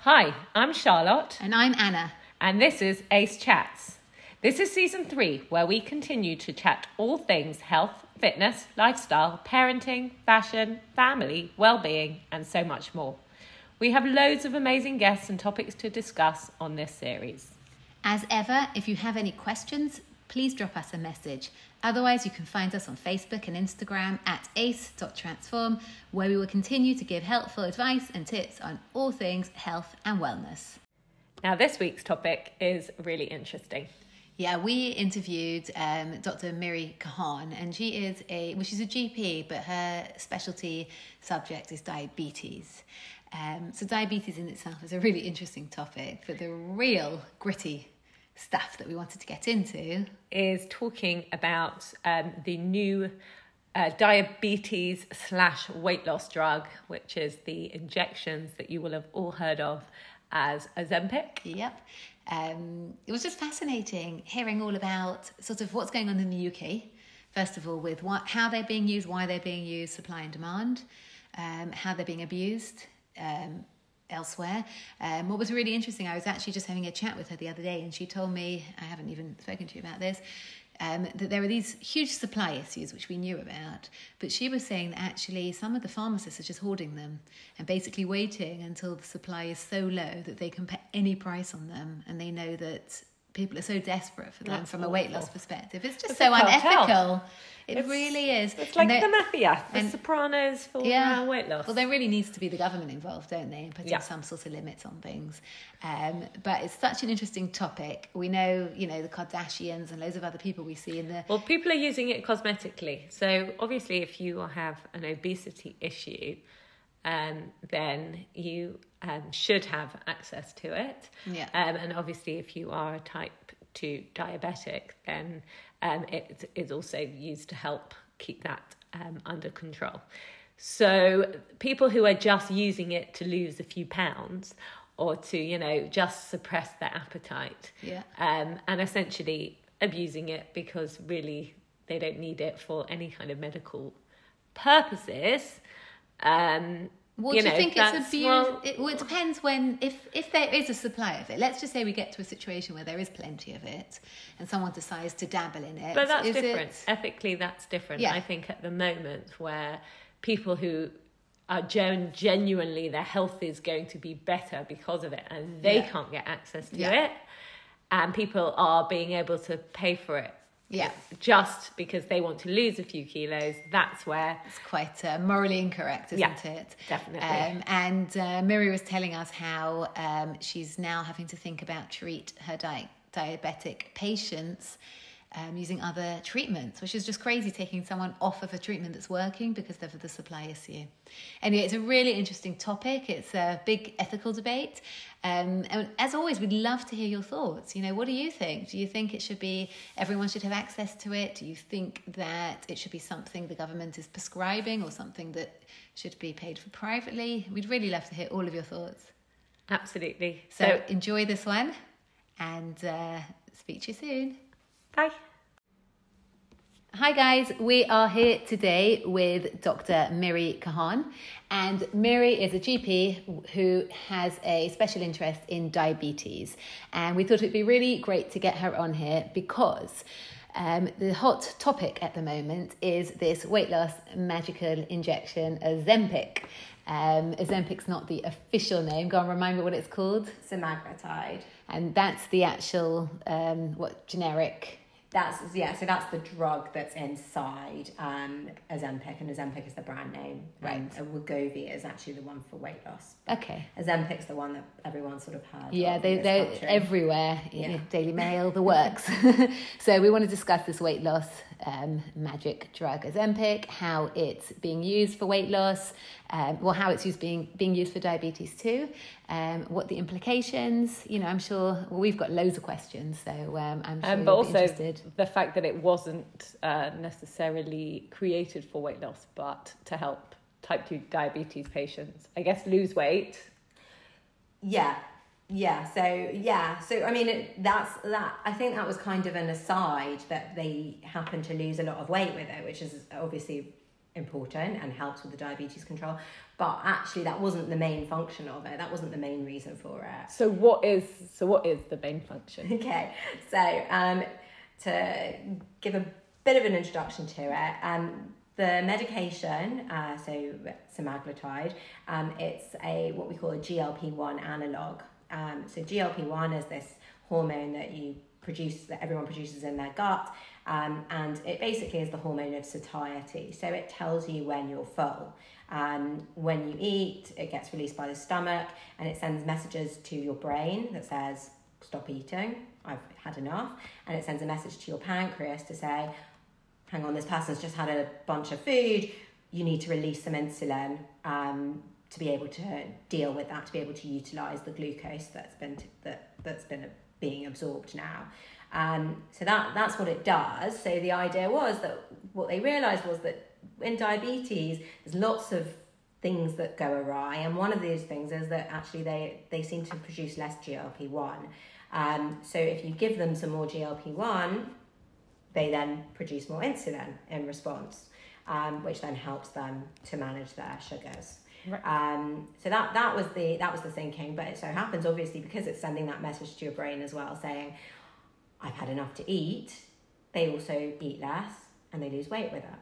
Hi, I'm Charlotte, And I'm Anna. and this is Ace Chats. This is season three, where we continue to chat all things health, fitness, lifestyle, parenting, fashion, family, well being, and so much more. We have loads of amazing guests and topics to discuss on this series. As ever, if you have any questions, please drop us a message. Otherwise, you can find us on Facebook and Instagram at ace.transform, where we will continue to give helpful advice and tips on all things health and wellness. Now, this week's topic is really interesting. Yeah, we interviewed um, Dr. Miri Kahan, and she is a well, she's a GP, but her specialty subject is diabetes. Um, so diabetes in itself is a really interesting topic, but the real gritty stuff that we wanted to get into is talking about um, the new uh, diabetes slash weight loss drug, which is the injections that you will have all heard of as Ozempic. Yep. Um, it was just fascinating hearing all about sort of what's going on in the UK. First of all, with what, how they're being used, why they're being used, supply and demand, um, how they're being abused um, elsewhere. Um, what was really interesting, I was actually just having a chat with her the other day, and she told me, I haven't even spoken to you about this, um, that there are these huge supply issues which we knew about, but she was saying that actually some of the pharmacists are just hoarding them and basically waiting until the supply is so low that they can put any price on them, and they know that people are so desperate for them That's from a weight loss perspective. It's just It's so unethical. It It's- really is. It's like the mafia, the and- Sopranos for yeah. uh, weight loss. Well, there really needs to be the government involved, don't they, in putting Yeah. some sort of limits on things. Um, but it's such an interesting topic. We know, you know, the Kardashians and loads of other people we see in the Well, people are using it cosmetically. So obviously, if you have an obesity issue, um, then you um, should have access to it. Yeah. Um, and obviously, if you are a type two diabetic, then um, it is also used to help keep that um, under control. So people who are just using it to lose a few pounds or to, you know, just suppress their appetite Yeah. um, and essentially abusing it because really they don't need it for any kind of medical purposes. Um, Well, you do you know, think it's abused? well, it, well, it depends when, if if there is a supply of it. Let's just say we get to a situation where there is plenty of it, and someone decides to dabble in it. But that's is different. it- Ethically, that's different. Yeah. I think at the moment where people who are gen- genuinely their health is going to be better because of it, and they Yeah. can't get access to Yeah. it, and people are being able to pay for it. Yeah. Just because they want to lose a few kilos, that's where It's quite uh, morally incorrect, isn't Yeah, it? definitely. Um, and uh, Miri was telling us how um, she's now having to think about treat her di- diabetic patients um, using other treatments, which is just crazy taking someone off of a treatment that's working because of the supply issue. Anyway, it's a really interesting topic. It's a big ethical debate. Um, and as always, we'd love to hear your thoughts. You know, what do you think? Do you think it should be everyone should have access to it? Do you think that it should be something the government is prescribing or something that should be paid for privately? We'd really love to hear all of your thoughts. absolutely. So, So, enjoy this one and uh, speak to you soon. Bye. Hi guys, we are here today with Dr. Miri Kahan, and Miri is a GP who has a special interest in diabetes, and we thought it'd be really great to get her on here because um, the hot topic at the moment is this weight loss magical injection, Ozempic. Um, Ozempic's not the official name. Go and remind me what it's called, semaglutide. and that's the actual um, what generic. That's yeah. So that's the drug that's inside um, Ozempic, and Ozempic is the brand name. Right. And Wegovy is actually the one for weight loss. Okay. Ozempic's the one that everyone sort of heard. Yeah, they they're country. everywhere. Yeah. Daily Mail, the works. so we want to discuss this weight loss um, magic drug Ozempic, how it's being used for weight loss, um, well, how it's used being being used for diabetes too, um, what the implications. You know, I'm sure well, we've got loads of questions, so um, I'm sure Um, you'll but be also interested. the fact that it wasn't uh, necessarily created for weight loss, but to help type 2 diabetes patients, I guess, lose weight. Yeah, yeah. So yeah. So I mean, it, that's that. I think that was kind of an aside that they happened to lose a lot of weight with it, which is obviously important and helps with the diabetes control. But actually, that wasn't the main function of it. That wasn't the main reason for it. So what is so what is the main function? Okay, so um, to give a bit of an introduction to it, um, the medication, uh, so semaglutide, um, it's a what we call a GLP one analog. Um, so GLP one is this hormone that you produce that everyone produces in their gut, um, and it basically is the hormone of satiety. So it tells you when you're full. Um, when you eat, it gets released by the stomach, and it sends messages to your brain that says stop eating. I've had enough, and it sends a message to your pancreas to say hang on, this person's just had a bunch of food, you need to release some insulin um, to be able to deal with that, to be able to utilize the glucose that's been that that's been being absorbed now. Um, so that that's what it does. So the idea was that what they realized was that in diabetes, there's lots of things that go awry, and one of those things is that actually they they seem to produce less GLP one. Um, so if you give them some more GLP one, they then produce more insulin in response, um, which then helps them to manage their sugars. Right. Um, so that that was the that was the thinking, but it so happens obviously because it's sending that message to your brain as well, saying, "I've had enough to eat." They also eat less and they lose weight with it,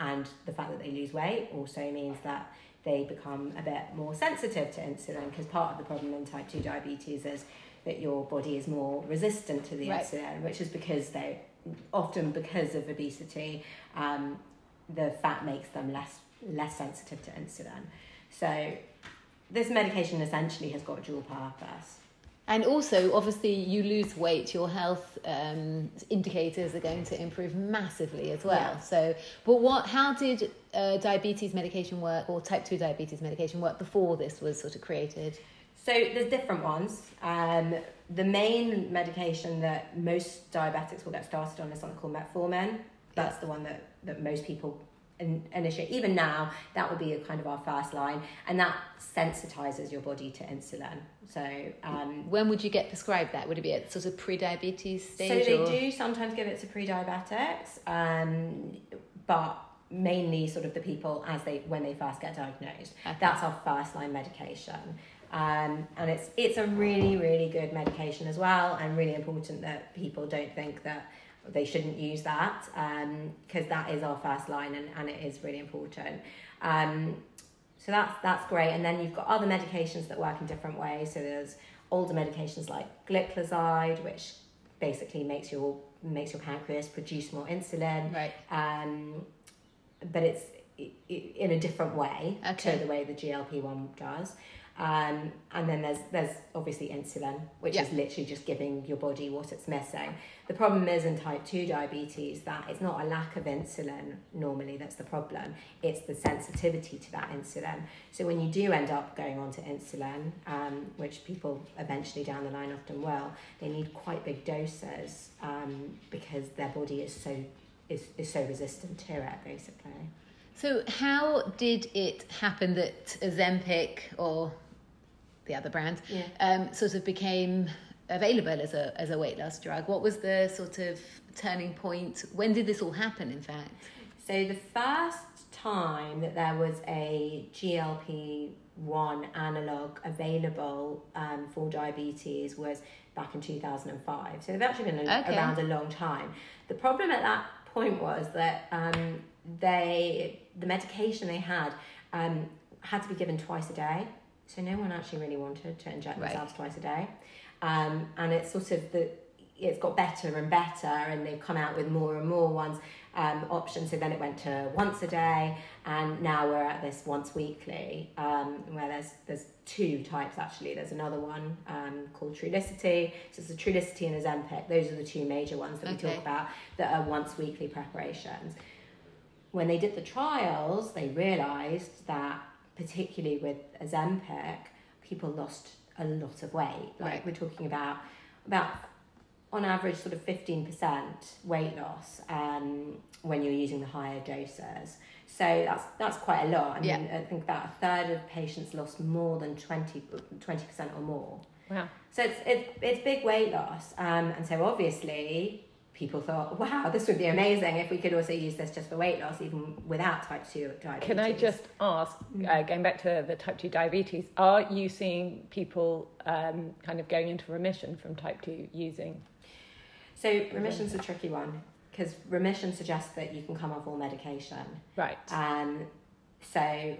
and the fact that they lose weight also means that they become a bit more sensitive to insulin because part of the problem in type two diabetes is that your body is more resistant to the right. insulin, which is because they often because of obesity, um, the fat makes them less less sensitive to insulin. So this medication essentially has got dual purpose. And also, obviously, you lose weight, your health um, indicators are going to improve massively as well. Yeah. So, but what? How did uh, diabetes medication work, or type two diabetes medication work before this was sort of created? So there's different ones. Um, the main medication that most diabetics will get started on is something called metformin. That's the one that, that most people in, initiate. Even now, that would be a kind of our first line, and that sensitizes your body to insulin. So, um, when would you get prescribed that? Would it be at sort of pre-diabetes stage? So they or? do sometimes give it to pre-diabetics, um, but mainly sort of the people as they when they first get diagnosed. Okay. That's our first line medication. Um, and it's it's a really really good medication as well, and really important that people don't think that they shouldn't use that because um, that is our first line and, and it is really important. Um, so that's that's great. And then you've got other medications that work in different ways. So there's older medications like gliclazide, which basically makes your makes your pancreas produce more insulin. Right. Um, but it's in a different way okay. to the way the GLP one does. Um, and then there's there's obviously insulin, which yeah. is literally just giving your body what it's missing. The problem is in type two diabetes that it's not a lack of insulin normally that's the problem. It's the sensitivity to that insulin. So when you do end up going on to insulin, um, which people eventually down the line often will, they need quite big doses um, because their body is so is, is so resistant to it basically. So how did it happen that Ozempic or the other brand, yeah. um, sort of became available as a as a weight loss drug. What was the sort of turning point? When did this all happen? In fact, so the first time that there was a GLP one analog available um, for diabetes was back in two thousand and five. So they've actually been okay. around a long time. The problem at that point was that um, they the medication they had um, had to be given twice a day. So no one actually really wanted to inject right. themselves twice a day. Um, and it's sort of the it's got better and better and they've come out with more and more ones um, options so then it went to once a day and now we're at this once weekly um, where there's there's two types actually there's another one um, called Trulicity so it's a Trulicity and a Ozempic those are the two major ones that okay. we talk about that are once weekly preparations when they did the trials they realized that particularly with Ozempic, people lost a lot of weight. Like right. we're talking about about on average sort of 15% weight loss um, when you're using the higher doses. So that's that's quite a lot. I mean, yeah. I think about a third of patients lost more than 20 percent or more. Wow. So it's it's, it's big weight loss, um, and so obviously people thought, wow, this would be amazing if we could also use this just for weight loss, even without type 2 diabetes. Can I just ask, uh, going back to the type 2 diabetes, are you seeing people um, kind of going into remission from type 2 using? So, remission's a tricky one because remission suggests that you can come off all medication. Right. Um, so,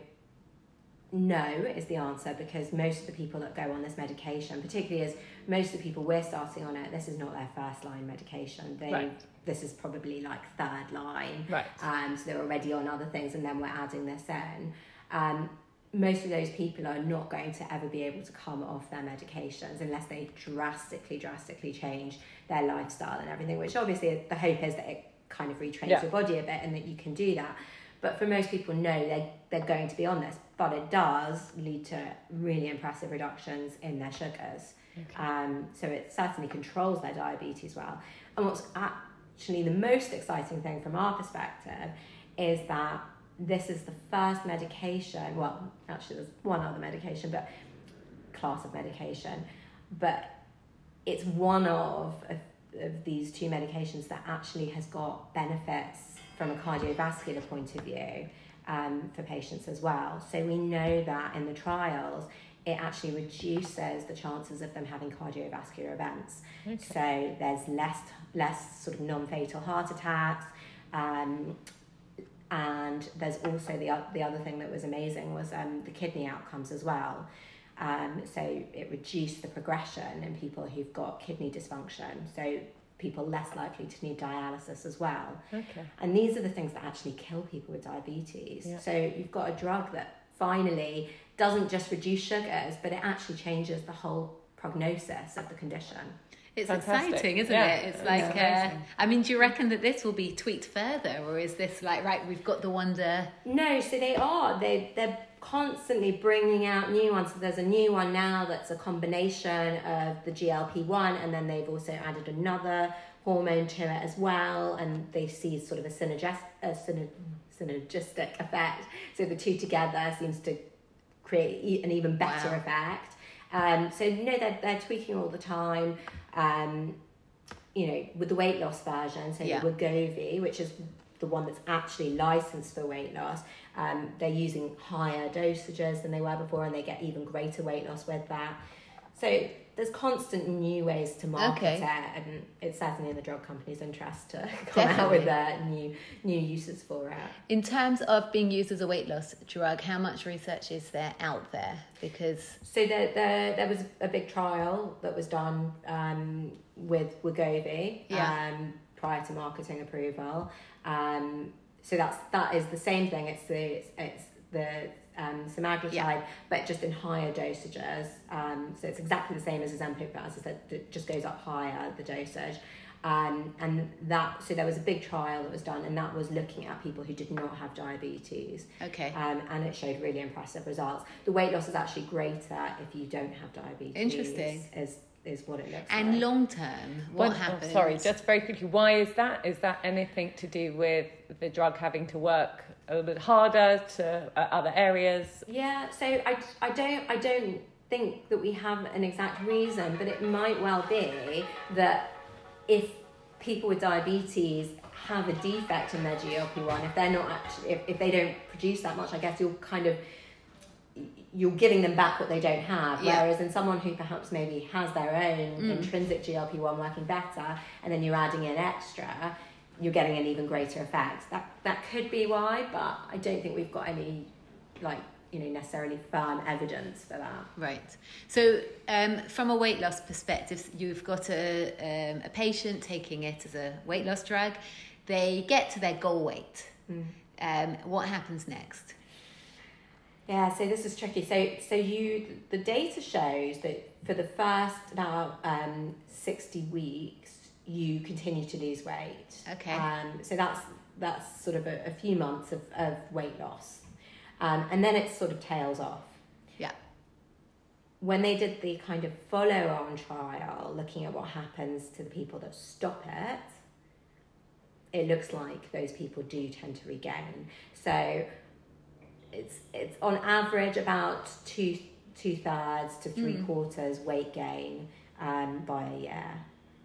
no is the answer because most of the people that go on this medication, particularly as most of the people we're starting on it, this is not their first line medication. They Right. this is probably like third line. Right. Um, so they're already on other things, and then we're adding this in. Um, most of those people are not going to ever be able to come off their medications unless they drastically, drastically change their lifestyle and everything. Which obviously the hope is that it kind of retrains Yeah. your body a bit and that you can do that. But for most people, no, they they're going to be on this, but it does lead to really impressive reductions in their sugars. Um, so it certainly controls their diabetes well. And what's actually the most exciting thing from our perspective is that this is the first medication, well, actually, there's one other medication, but class of medication, but it's one of, of, of these two medications that actually has got benefits from a cardiovascular point of view um, for patients as well. So we know that in the trials, it actually reduces the chances of them having cardiovascular events. So there's less less sort of non-fatal heart attacks. Um, and there's also the, the other thing that was amazing was um, the kidney outcomes as well. Um, so it reduced the progression in people who've got kidney dysfunction. So people less likely to need dialysis as well. Okay. And these are the things that actually kill people with diabetes. Yeah. So you've got a drug that finally doesn't just reduce sugars, but it actually changes the whole prognosis of the condition. It's Fantastic. exciting, isn't Yeah, it? It's it's like, uh. I mean, do you reckon that this will be tweaked further, or is this like, right, we've got the wonder? No, so they are. They they're constantly bringing out new ones. So there's a new one now that's a combination of the GLP one, and then they've also added another hormone to it as well, and they see sort of a synergist a syner- synergistic effect. So the two together seems to create an even better Wow. effect. Um, so you know they're they're tweaking all the time. Um, you know, with the weight loss version, so Yeah. the Wegovy, which is the one that's actually licensed for weight loss, um, they're using higher dosages than they were before, and they get even greater weight loss with that. So there's constant new ways to market Okay. it, and it's certainly in the drug company's interest to come out with Definitely. uh, new new uses for it. In terms of being used as a weight loss drug, how much research is there out there? Because So there, there, there was a big trial that was done um, with Wegovy Yeah. um, prior to marketing approval. Um, so that's that is the same thing. It's the it's, it's the um, semaglutide, Yeah. but just in higher dosages. Um, so it's exactly the same as Ozempic, but as I said, it just goes up higher the dosage. Um, and that so there was a big trial that was done, and that was looking at people who did not have diabetes okay, um, and it showed really impressive results. The weight loss is actually greater if you don't have diabetes. Interesting. Is is what it looks and like. long term, what One- oh, happens? sorry, just very quickly. Why is that? Is that anything to do with the drug having to work a little bit harder to uh, other areas? Yeah, so I, I don't I don't think that we have an exact reason, but it might well be that if people with diabetes have a defect in their GLP one, if they're not actually if, if they don't produce that much, I guess you're kind of you're giving them back what they don't have. Yeah. Whereas in someone who perhaps maybe has their own intrinsic GLP one working better, and then you're adding in extra, you're getting an even greater effect. That that could be why, but I don't think we've got any like you know necessarily firm evidence for that. Right. So, um, from a weight loss perspective, you've got a, um, a patient taking it as a weight loss drug. They get to their goal weight. Um, what happens next? Yeah, so this is tricky. So so you the data shows that for the first about um, sixty weeks you continue to lose weight. Okay. Um, so that's that's sort of a, a few months of, of weight loss, um, and then it sort of tails off. Yeah. when they did the kind of follow on trial, looking at what happens to the people that stop it, it looks like those people do tend to regain. So it's it's on average about two two thirds to three quarters weight gain um, by a year.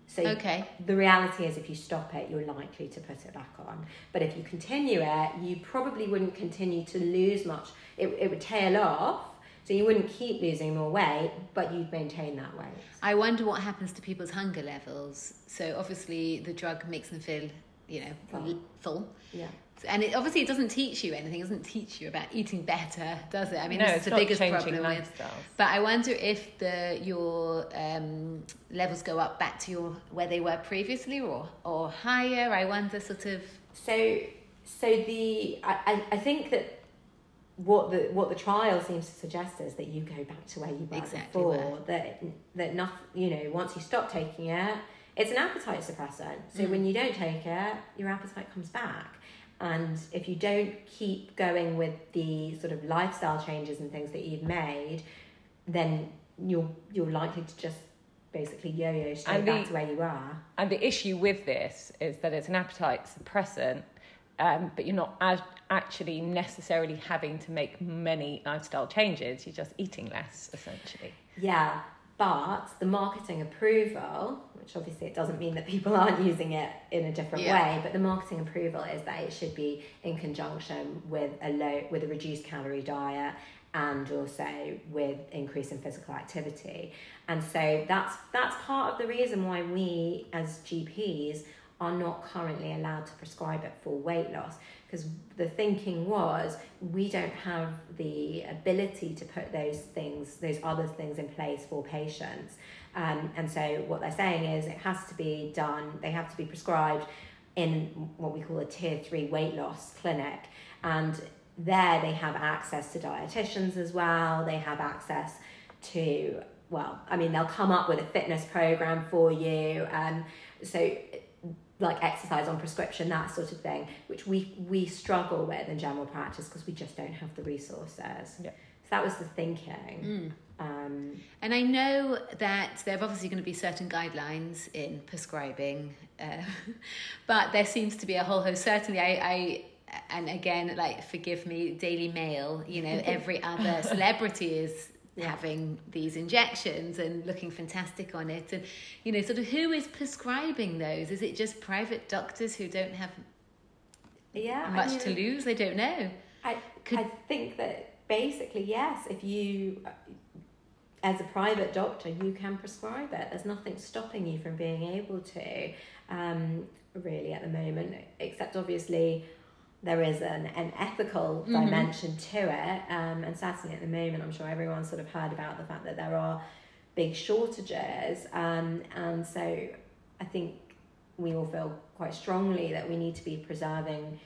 So Okay. the reality is, if you stop it, you're likely to put it back on. But if you continue it, you probably wouldn't continue to lose much. It, it would tail off, so you wouldn't keep losing more weight, but you'd maintain that weight. I wonder what happens to people's hunger levels. So obviously the drug makes them feel, you know, Full. full. Yeah. And it, obviously, it doesn't teach you anything. It doesn't teach you about eating better, does it? I mean, No, this it's the biggest problem with. lifestyles. But I wonder if the your um, levels go up back to your where they were previously, or or higher. I wonder, sort of. So, so the I, I, I think that what the what the trial seems to suggest is that you go back to where you were Exactly before. where. That that nothing, you know, once you stop taking it, it's an appetite suppressant. So Mm. when you don't take it, your appetite comes back. And if you don't keep going with the sort of lifestyle changes and things that you've made, then you're you're likely to just basically yo-yo straight And back the- to where you are. And the issue with this is that it's an appetite suppressant, um, but you're not as actually necessarily having to make many lifestyle changes. You're just eating less, essentially. Yeah, but the marketing approval, which obviously it doesn't mean that people aren't using it in a different Yeah. way, but the marketing approval is that it should be in conjunction with a low with a reduced calorie diet and also with increase in physical activity. And so that's that's part of the reason why we as GPs are not currently allowed to prescribe it for weight loss because the thinking was we don't have the ability to put those things those other things in place for patients. Um, and so what they're saying is it has to be done they have to be prescribed in what we call a tier 3 weight loss clinic. And there they have access to dietitians as well they have access to well i mean they'll come up with a fitness program for you. Um, so like exercise on prescription, that sort of thing, which we we struggle with in general practice because we just don't have the resources. Yeah. So that was the thinking. Um, And I know that there are obviously going to be certain guidelines in prescribing, uh, but there seems to be a whole host. Certainly, I, I and again, like forgive me, Daily Mail. You know, every other celebrity is having these injections and looking fantastic on it, and you know, sort of who is prescribing those? Is it just private doctors who don't have yeah, I much mean, to lose? I don't know. I Could- I think that basically yes, if you as a private doctor you can prescribe it. There's nothing stopping you from being able to. Um, really at the moment, except obviously there is an, an ethical Mhm. dimension to it. Um, and certainly at the moment, I'm sure everyone's sort of heard about the fact that there are big shortages. Um, and so I think we all feel quite strongly that we need to be preserving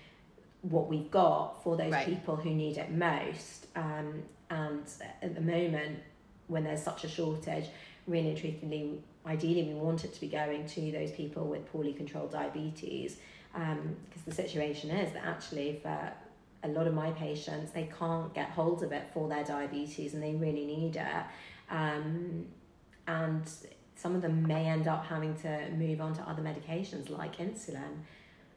what we've got for those Right. people who need it most. Um, and at the moment, when there's such a shortage, really and truthfully, ideally, we want it to be going to those people with poorly controlled diabetes. Because the situation is that actually, for a lot of my patients, they can't get hold of it for their diabetes and they really need it. Um, and some of them may end up having to move on to other medications like insulin,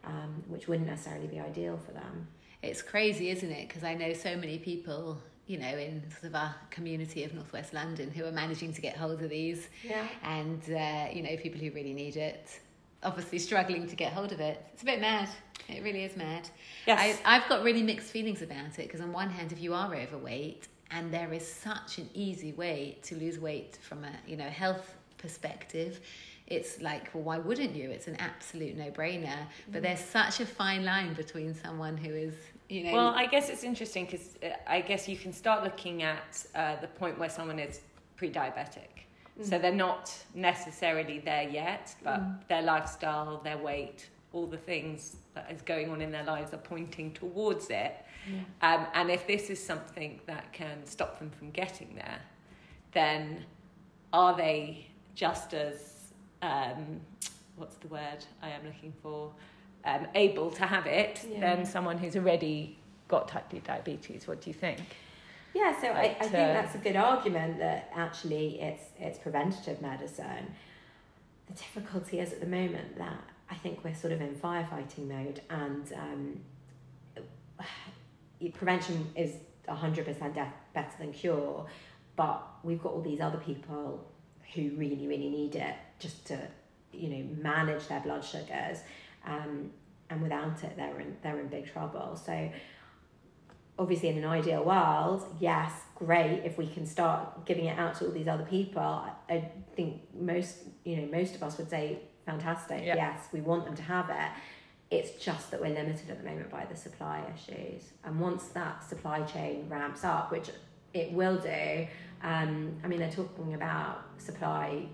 um, which wouldn't necessarily be ideal for them. It's crazy, isn't it? Because I know so many people, you know, in sort of our community of Northwest London who are managing to get hold of these, Yeah. and uh, you know, people who really need it, obviously struggling to get hold of it. It's a bit mad. It really is mad. Yes. I, I've got really mixed feelings about it because on one hand, if you are overweight, and there is such an easy way to lose weight from a you know health perspective. It's like, well, why wouldn't you? It's an absolute no-brainer. But there's such a fine line between someone who is, you know, Well, I guess it's interesting because I guess you can start looking at uh, the point where someone is pre-diabetic. So they're not necessarily there yet, but their lifestyle, their weight, all the things that is going on in their lives are pointing towards it. Um, and if this is something that can stop them from getting there, then are they just as um, what's the word I am looking for? Um, able to have it Yeah. than someone who's already got type 2 diabetes. What do you think? Yeah, so I, I think uh, that's a good argument that actually it's it's preventative medicine. The difficulty is at the moment that I think we're sort of in firefighting mode, and um, prevention is hundred percent better than cure, but we've got all these other people who really really need it just to you know, manage their blood sugars. Um, and without it, they're in they're in big trouble. So obviously in an ideal world, yes, great if we can start giving it out to all these other people. I think most, you know, most of us would say fantastic. Yeah. Yes, we want them to have it. It's just that we're limited at the moment by the supply issues. And once that supply chain ramps up, which it will do, um, I mean, they're talking about supply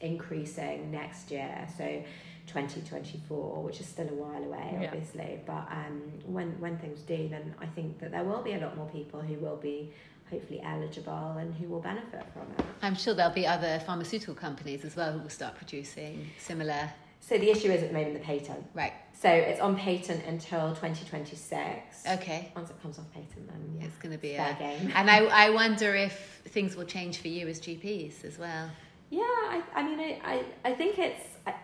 increasing next year. So 2024, which is still a while away, Yeah. obviously. But um, when when things do, then I think that there will be a lot more people who will be hopefully eligible and who will benefit from it. I'm sure there'll be other pharmaceutical companies as well who will start producing similar. So the issue is at the moment the patent. Right. So it's on patent until 2026. Okay. Once it comes off patent, then yeah, It's going to be fair a. game. And I, I wonder if things will change for you as GPs as well. Yeah, I, I mean, I, I, I think it's. I,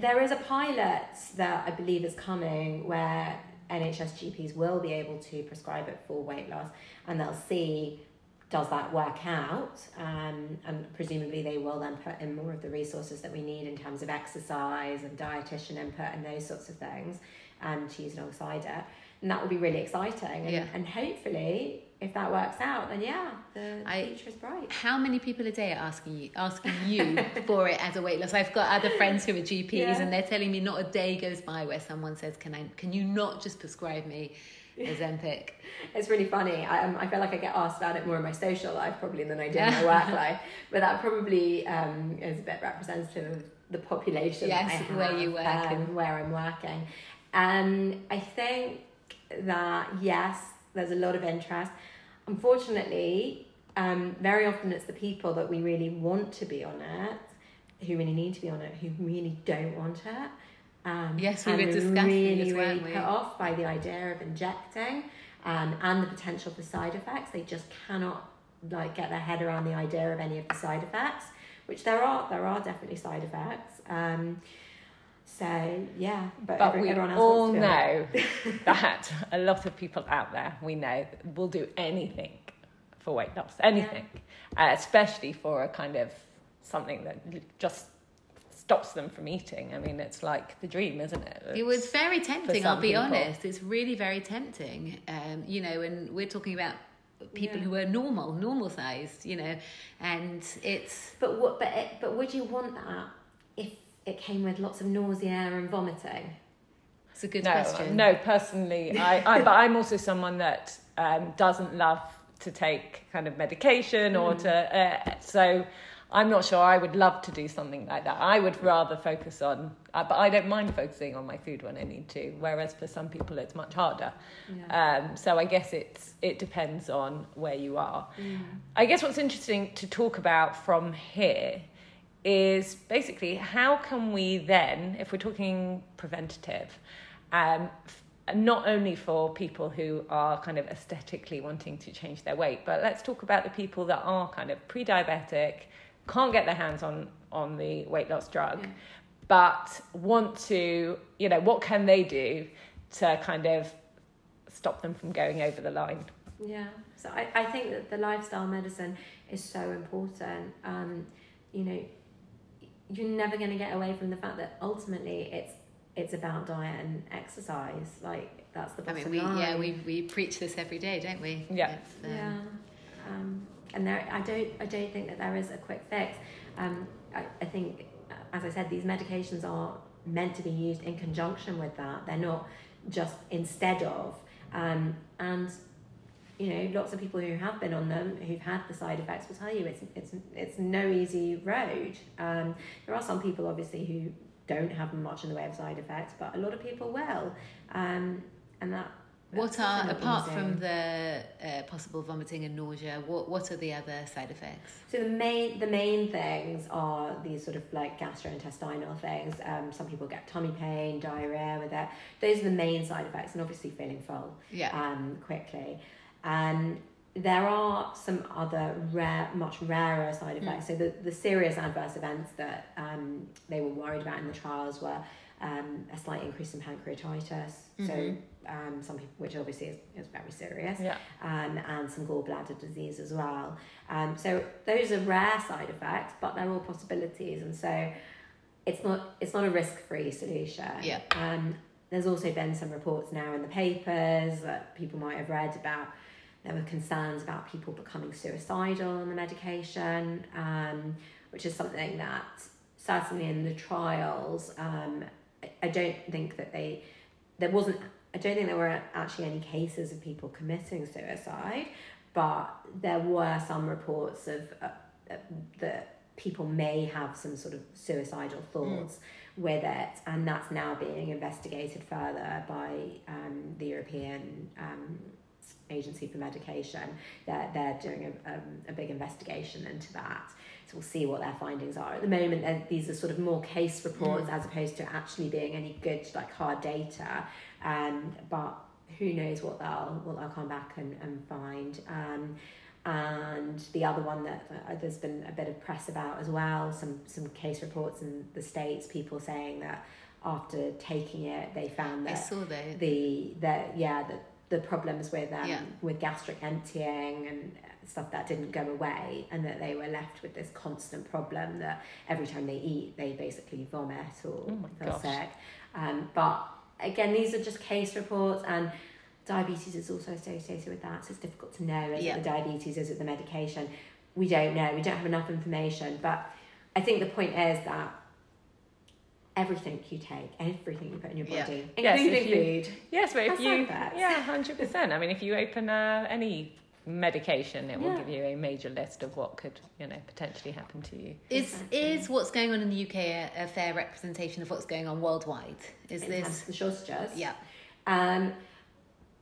there is a pilot that I believe is coming where NHS GPs will be able to prescribe it for weight loss and they'll see does that work out? Um, and presumably they will then put in more of the resources that we need in terms of exercise and dietitian input and those sorts of things um, to use alongside it. And that will be really exciting. And, Yeah. and hopefully if that works out then yeah the I- future is bright How many people a day are asking you asking you for it as a weight loss? I've got other friends who are GPs Yeah. and they're telling me not a day goes by where someone says, "Can I? Can you not just prescribe me Ozempic?" It's really funny. I, um, I feel like I get asked about it more in my social life probably than I do in my work life. But that probably um, is a bit representative of the population Yes, have, where you work um, and- where I'm working. Um, I think that yes, there's a lot of interest. Unfortunately, um, very often it's the people that we really want to be on it, who really need to be on it, who really don't want it. Um, Yes, we were discussing really, this, really we? put off by the idea of injecting um, and the potential for side effects. They just cannot like get their head around the idea of any of the side effects, which there are. There are definitely side effects. Um, so yeah, but, But every- we everyone else all wants to be on it. know that a lot of people out there, we know, will do anything for weight loss, anything, uh, especially for a kind of something that just stops them from eating. I mean, it's like the dream, isn't it? It was very tempting. I'll be people. honest. It's really very tempting. Um, you know, and we're talking about people Yeah. who are normal, normal sized. You know, and it's But what? But it, but would you want that if it came with lots of nausea and vomiting? it's a good no, question. no. Personally, I, I but I'm also someone that um, doesn't love to take kind of medication or to. Uh, so I'm not sure I would love to do something like that. I would rather focus on, uh, but I don't mind focusing on my food when I need to. Whereas for some people, it's much harder. Um, so I guess it's it depends on where you are. I guess what's interesting to talk about from here is basically how can we then, if we're talking preventative, um, f- not only for people who are kind of aesthetically wanting to change their weight, but let's talk about the people that are kind of pre-diabetic, can't get their hands on on the weight loss drug, Yeah. but want to, you know, what can they do to kind of stop them from going over the line? Yeah. So I, I think that the lifestyle medicine is so important. Um, you know, you're never going to get away from the fact that ultimately it's it's about diet and exercise. Like that's the I mean, we line. yeah we we preach this every day, don't we? Yeah. Um, yeah. Um, and there, I don't, I don't think that there is a quick fix. Um, I, I think, uh, as I said, these medications are meant to be used in conjunction with that. They're not just instead of. Um, and you know, lots of people who have been on them, who've had the side effects, will tell you it's it's it's no easy road. Um, there are some people obviously who don't have much in the way of side effects, but a lot of people will. Um, and that. What are apart easy. from the uh, possible vomiting and nausea? What what are the other side effects? So the main the main things are these sort of like gastrointestinal things. Um, some people get tummy pain, diarrhea with it. Those are the main side effects, and obviously feeling full Yeah. um, quickly. Um, there are some other rare, much rarer side effects. So the, the serious adverse events that um, they were worried about in the trials were um, a slight increase in pancreatitis. So Mhm. um, some people, which obviously is, is very serious Yeah. um, and some gallbladder disease as well. Um, so those are rare side effects, but they're all possibilities. And so it's not it's not a risk free solution. Yeah. Um, there's also been some reports now in the papers that people might have read about. There were concerns about people becoming suicidal on the medication, um, which is something that certainly in the trials, um, I- don't think that they there wasn't. I don't think there were actually any cases of people committing suicide, but there were some reports of uh, uh, that people may have some sort of suicidal thoughts with it, and that's now being investigated further by um, the European um, Agency for Medication. They're, they're doing a, um, a big investigation into that. So we'll see what their findings are. At the moment, these are sort of more case reports as opposed to actually being any good, like hard data. Um, but who knows what they'll what they'll come back and, and find. Um, and the other one that uh, there's been a bit of press about as well, some some case reports in the states, people saying that after taking it, they found I that the the yeah the the problems with um Yeah. with gastric emptying and stuff that didn't go away and that they were left with this constant problem that every time they eat they basically vomit or Oh feel gosh. sick um but again these are just case reports and diabetes is also associated with that so it's difficult to know is Yeah. it the diabetes is it the medication we don't know we don't have enough information but i think the point is that everything you take everything you put in your Yeah. body Yes, if including you- food Yes, but if you, like that. yeah, hundred percent. I mean, if you open uh, any medication, it will Yeah. give you a major list of what could, you know, potentially happen to you. Is Exactly. is what's going on in the UK a, a fair representation of what's going on worldwide? Is in this the shortages. yeah Um,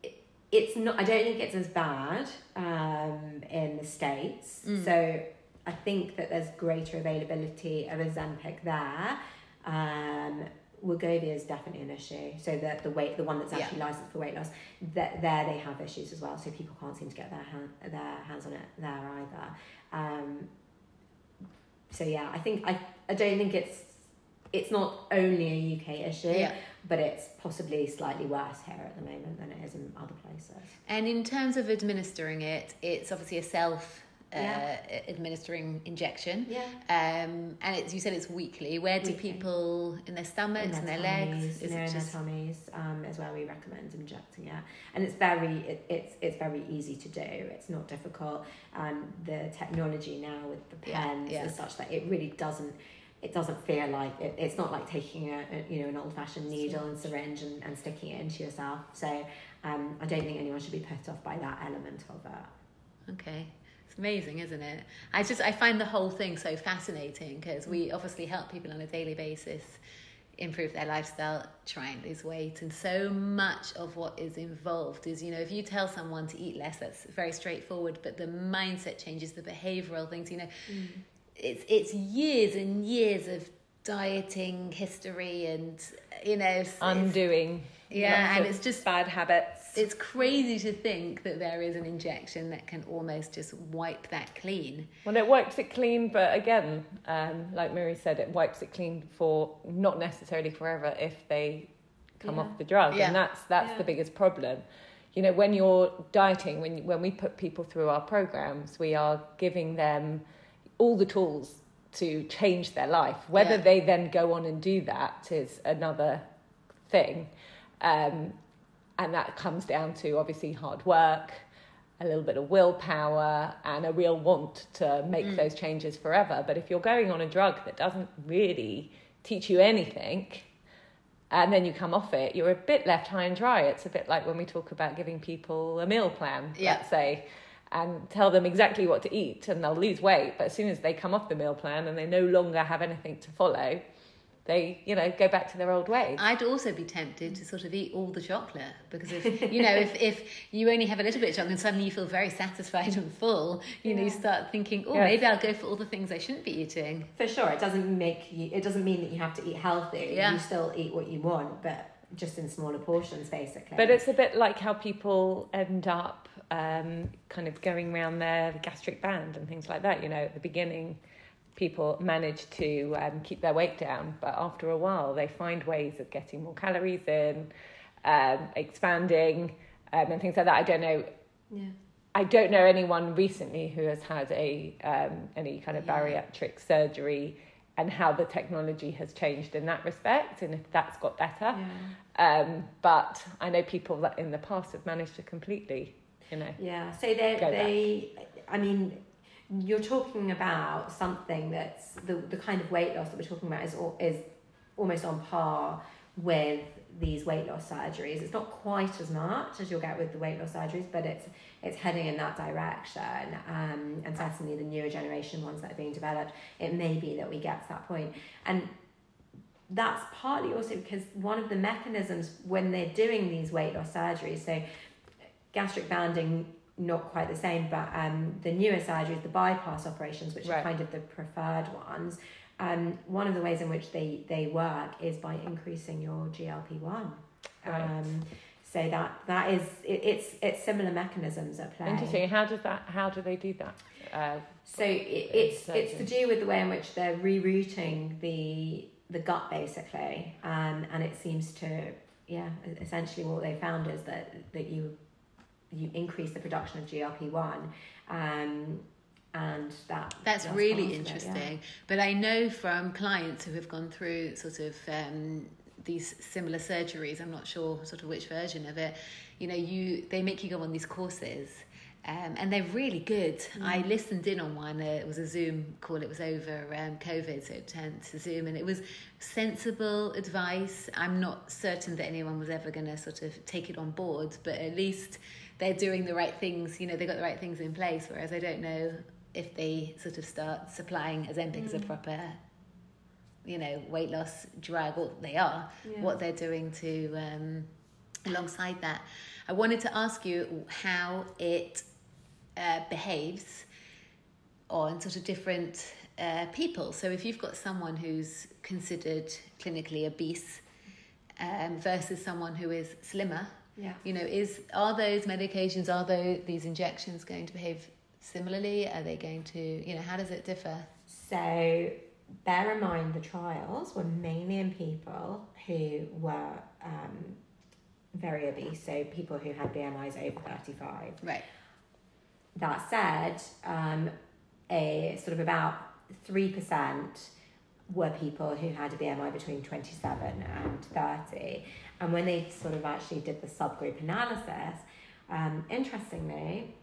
it- it's not. I don't think it's as bad um, in the states. Mm. So I think that there's greater availability of Ozempic there. Um, Wegovy is definitely an issue. So that the weight, the one that's Yeah. actually licensed for weight loss, that there they have issues as well. So people can't seem to get their hand, their hands on it there either. Um, so yeah, I think I I don't think it's it's not only a UK issue yeah. but it's possibly slightly worse here at the moment than it is in other places. And in terms of administering it, it's obviously a self uh, Yeah. administering injection. Yeah. Um, and it's, you said it's weekly. Where do Weekly. people in their stomachs and their, legs? Is no, it in just their tummies um, is where we recommend injecting it, and it's very it, it's it's very easy to do. It's not difficult. Um, the technology now with the Yeah, pens yeah. is such that it really doesn't. It doesn't feel like it, it's not like taking a, a you know an old fashioned needle and syringe and, and sticking it into yourself. So um, I don't think anyone should be put off by that element of it. Okay. Amazing, isn't it? I just I find the whole thing so fascinating because we obviously help people on a daily basis improve their lifestyle, try and lose weight, and so much of what is involved is you know if you tell someone to eat less, that's very straightforward, but the mindset changes, the behavioural things, you know, mm. it's it's years and years of dieting history and you know Undoing. yeah, lots and it's just bad habits. It's crazy to think that there is an injection that can almost just wipe that clean. Well, it wipes it clean, but again, um, like Miri said, it wipes it clean for not necessarily forever if they come Yeah. off the drug, Yeah. and that's that's Yeah. the biggest problem. You know, when you're dieting, when when we put people through our programs, we are giving them all the tools to change their life. Whether they then go on and do that is another thing. Um, and that comes down to obviously hard work, a little bit of willpower, and a real want to make Mm. those changes forever. But if you're going on a drug that doesn't really teach you anything, and then you come off it, you're a bit left high and dry. It's a bit like when we talk about giving people a meal plan, Yeah. let's say, and tell them exactly what to eat, and they'll lose weight. But as soon as they come off the meal plan and they no longer have anything to follow, they, you know, go back to their old ways. I'd also be tempted to sort of eat all the chocolate because if you know if, if you only have a little bit of chocolate and suddenly you feel very satisfied and full, you know you start thinking, oh, Yes. maybe I'll go for all the things I shouldn't be eating. For sure, it doesn't make you. It doesn't mean that you have to eat healthy. Yeah. You still eat what you want, but just in smaller portions, basically. But it's a bit like how people end up um, kind of going around their gastric band and things like that. You know, at the beginning, people manage to um, keep their weight down, but after a while, they find ways of getting more calories in, um, expanding, um, and things like that. I don't know. yeah. I don't know anyone recently who has had a um, any kind of Yeah. bariatric surgery and how the technology has changed in that respect, and if that's got better. Yeah. Um, but I know people that in the past have managed to completely, you know. Yeah. So they they I mean you're talking about something that's the the kind of weight loss that we're talking about is is almost on par with these weight loss surgeries. It's not quite as much as you'll get with the weight loss surgeries, but it's it's heading in that direction. Um, and certainly the newer generation ones that are being developed, it may be that we get to that point. And that's partly also because one of the mechanisms when they're doing these weight loss surgeries, so gastric banding, not quite the same, but um, the newer surgeries, the bypass operations, which are kind of the preferred ones, um, one of the ways in which they, they work is by increasing your GLP one. Right. Um, so that that is it, it's it's similar mechanisms at play. Interesting. How does that? How do they do that? Uh, So it, it's it's to do with the way in which they're rerouting the the gut basically, um, and it seems to yeah essentially what they found is that that you you increase the production of GLP one, um, and that That's that's really of it, yeah. interesting. But I know from clients who have gone through sort of um, these similar surgeries, I'm not sure sort of which version of it, you know, you they make you go on these courses. Um, and they're really good. I listened in on one. Uh, it was a Zoom call. It was over um, COVID, so it turned to Zoom, and it was sensible advice. I'm not certain that anyone was ever going to sort of take it on board, but at least they're doing the right things. You know, they've got the right things in place. Whereas I don't know if they sort of start supplying Ozempic as a proper, you know, weight loss drug, or they are, Yeah. what they're doing to um, alongside that. I wanted to ask you how it uh, behaves on sort of different uh, people. So if you've got someone who's considered clinically obese um, versus someone who is slimmer, Yeah. you know, is are those medications, are those these injections going to behave similarly? Are they going to, you know, how does it differ? So bear in mind the trials were mainly in people who were um, very obese, so people who had BMIs over 35. Right. That said, um, a sort of about 3% were people who had a BMI between 27 and 30. And when they sort of actually did the subgroup analysis, um, interestingly,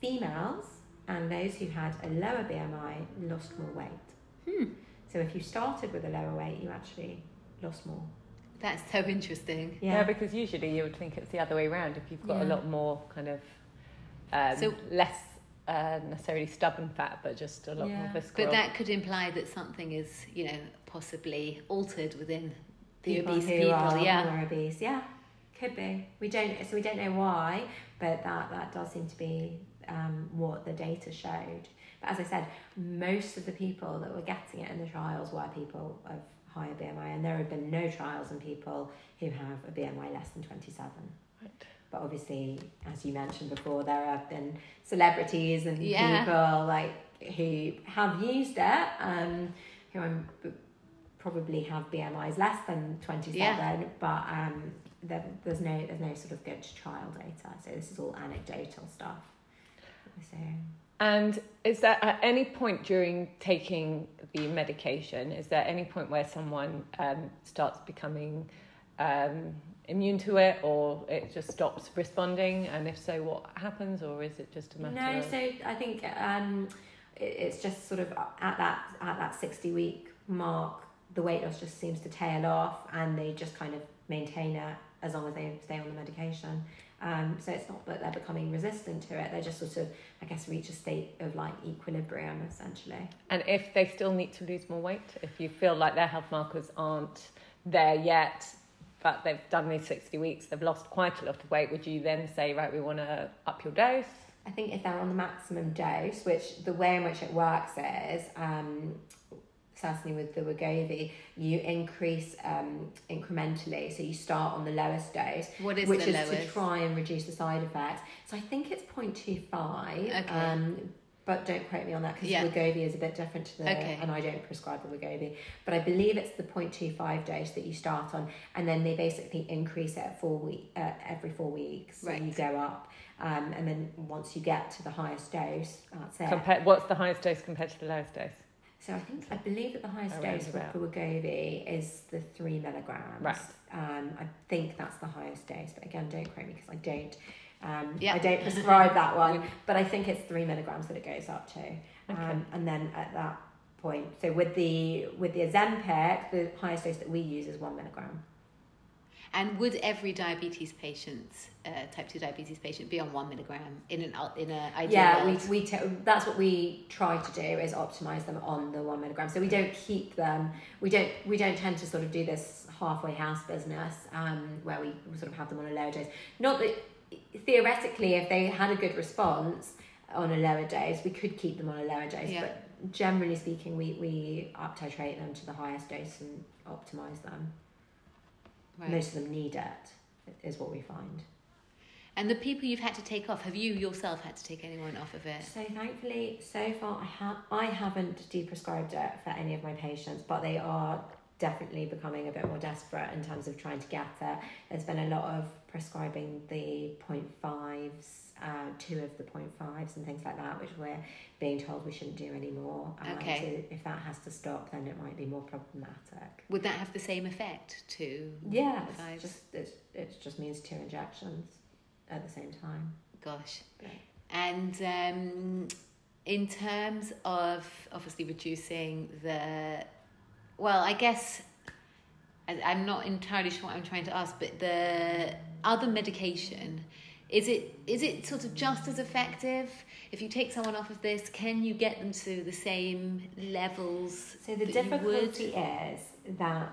females and those who had a lower BMI lost more weight. So if you started with a lower weight, you actually lost more. That's so interesting. yeah. because usually you would think it's the other way around. If you've got a lot more kind of um, So- less uh, necessarily stubborn fat, but just a lot Yeah. more visceral. But that could imply that something is, you know, possibly altered within the people obese who people. are yeah. obese. Yeah, could be. We don't. So we don't know why, but that that does seem to be um, what the data showed. But as I said, most of the people that were getting it in the trials were people of higher BMI, and there have been no trials in people who have a BMI less than twenty seven. Right. But obviously, as you mentioned before, there have been celebrities and Yeah. people like who have used it, um, who I'm probably have BMIs less than twenty seven, but um, there, there's no there's no sort of good trial data. So this is all anecdotal stuff. So And is there at any point during taking the medication, is there any point where someone um, starts becoming um, immune to it or it just stops responding? And if so, what happens? Or is it just a matter no, of. so I think um, it's just sort of at that at that sixty week mark, the weight loss just seems to tail off, and they just kind of maintain it as long as they stay on the medication. Um, so it's not that they're becoming resistant to it; they just sort of, I guess, reach a state of like equilibrium essentially. And if they still need to lose more weight, if you feel like their health markers aren't there yet, but they've done these 60 weeks, they've lost quite a lot of weight, would you then say, right, we want to up your dose? I think if they're on the maximum dose, which the way in which it works is, um, certainly with the Wegovy, you increase um, incrementally. So you start on the lowest dose, What is which the is lowest? to try and reduce the side effects. So I think it's 0.25. Okay. Um, but don't quote me on that because Yeah. Wegovy is a bit different to the, Okay. and I don't prescribe the Wegovy. But I believe it's the 0.25 dose that you start on, and then they basically increase it at four week, uh, every four weeks. So Right. you go up, um, and then once you get to the highest dose, that's it. Compare, what's the highest dose compared to the lowest dose? So I think I believe that the highest Around dose about. for Wegovy is the three milligrams. Right. Um, I think that's the highest dose, but again, don't quote me because I don't. Um, Yeah. I don't prescribe that one, but I think it's three milligrams that it goes up to. Um, and then at that point, so with the with the Ozempic, the highest dose that we use is one milligram. And would every diabetes patient, uh, type two diabetes patient, be on one milligram in an in a ideal Yeah, we, world? we t- that's what we try to do is optimize them on the one milligram. So we don't keep them. We don't we don't tend to sort of do this halfway house business um, where we sort of have them on a lower dose. Not that theoretically, if they had a good response on a lower dose, we could keep them on a lower dose. Yeah. But generally speaking, we we up titrate them to the highest dose and optimize them. Right. Most of them need it, is what we find. And the people you've had to take off, have you yourself had to take anyone off of it? So thankfully, so far I have I haven't deprescribed it for any of my patients, but they are definitely becoming a bit more desperate in terms of trying to get it. There's been a lot of prescribing the 0.5s, uh, two of the 0.5s and things like that, which we're being told we shouldn't do anymore. Okay. If that has to stop, then it might be more problematic. Would that have the same effect to Yeah, it's just it, it just means two injections at the same time. Gosh. Yeah. And um, in terms of obviously reducing the, well, I guess I'm not entirely sure what I'm trying to ask, but the other medication. Is it is it sort of just as effective if you take someone off of this? Can you get them to the same levels? So the that you would? difficulty is that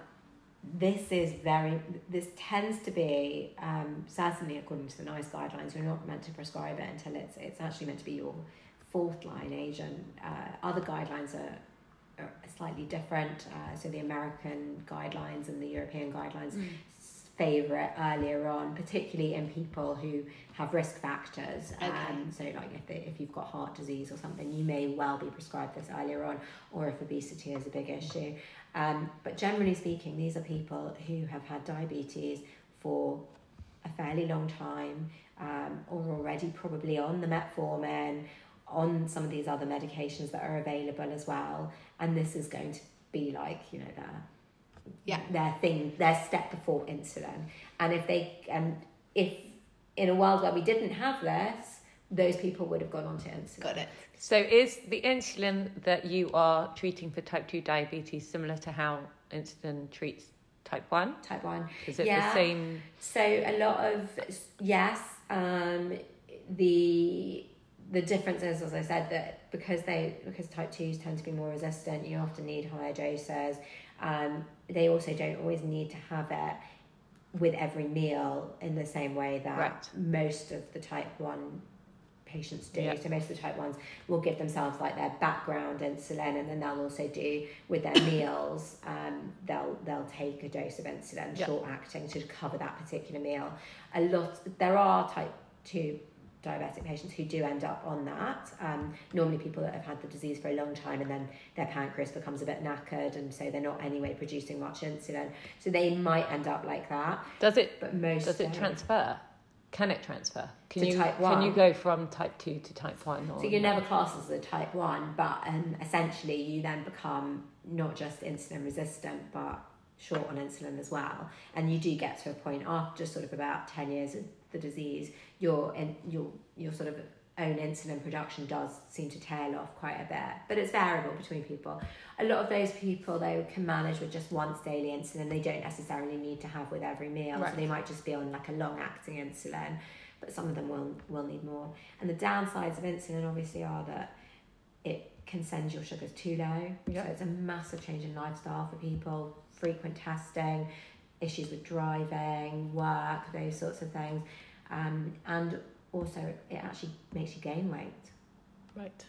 this is very this tends to be um, certainly according to the NICE guidelines you're not meant to prescribe it until it's it's actually meant to be your fourth line agent uh, other guidelines are, are slightly different uh, so the American guidelines and the European guidelines Mm. Favour it earlier on particularly in people who have risk factors Okay. um, so like if, they, if you've got heart disease or something you may well be prescribed this earlier on or if obesity is a big issue um, but generally speaking, these are people who have had diabetes for a fairly long time um, or already probably on the metformin, on some of these other medications that are available as well. And this is going to be like, you know, their, Yeah. their thing, their step before insulin. And if they, and if in a world where we didn't have this, those people would have gone on to insulin. Got it. So is the insulin that you are treating for type 2 diabetes similar to how insulin treats type 1? Type 1. Is it Yeah. the same? So a lot of yes, um, the the difference is, as I said, that because they because type twos tend to be more resistant, you often need higher doses. Um, they also don't always need to have it with every meal in the same way that Right. most of the type one patients do. Yeah. So most of the type ones will give themselves like their background insulin, and then they'll also do with their meals. Um, they'll they'll take a dose of insulin, Yeah. short acting, to cover that particular meal. A lot there are type two diabetic patients who do end up on that. Um, normally people that have had the disease for a long time and then their pancreas becomes a bit knackered and so they're not anyway producing much insulin. So they might end up like that. Does it But most does it transfer? Can it transfer? Can To you can you go from type 2 to type 1 or So you're never classed as a type 1, but um, essentially you then become not just insulin resistant, but short on insulin as well. And you do get to a point after sort of about 10 years of the disease, your, your, your sort of own insulin production does seem to tail off quite a bit. But it's variable between people. A lot of those people, though, can manage with just once daily insulin. They don't necessarily need to have with every meal. Right. So they might just be on like a long acting insulin but some of them will will need more. And the downsides of insulin obviously are that it can send your sugars too low. Yeah. So it's a massive change in lifestyle for people, frequent testing, issues with driving, work, those sorts of things. Um, and also it actually makes you gain weight. right?